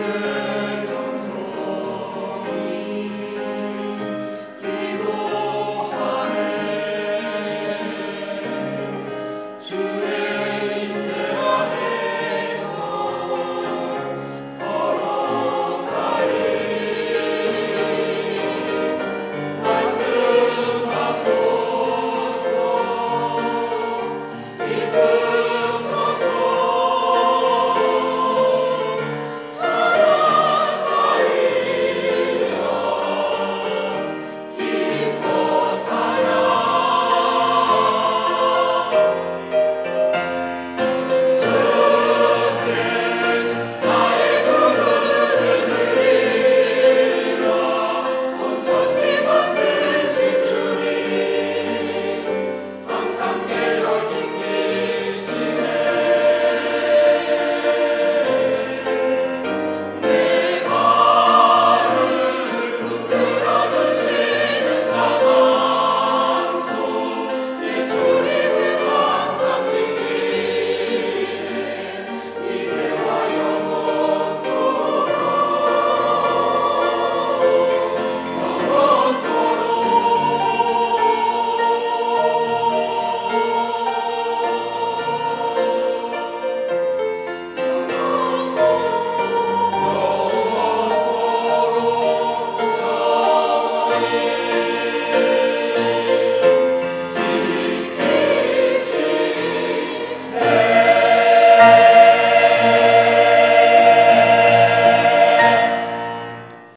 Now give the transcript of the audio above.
Amen.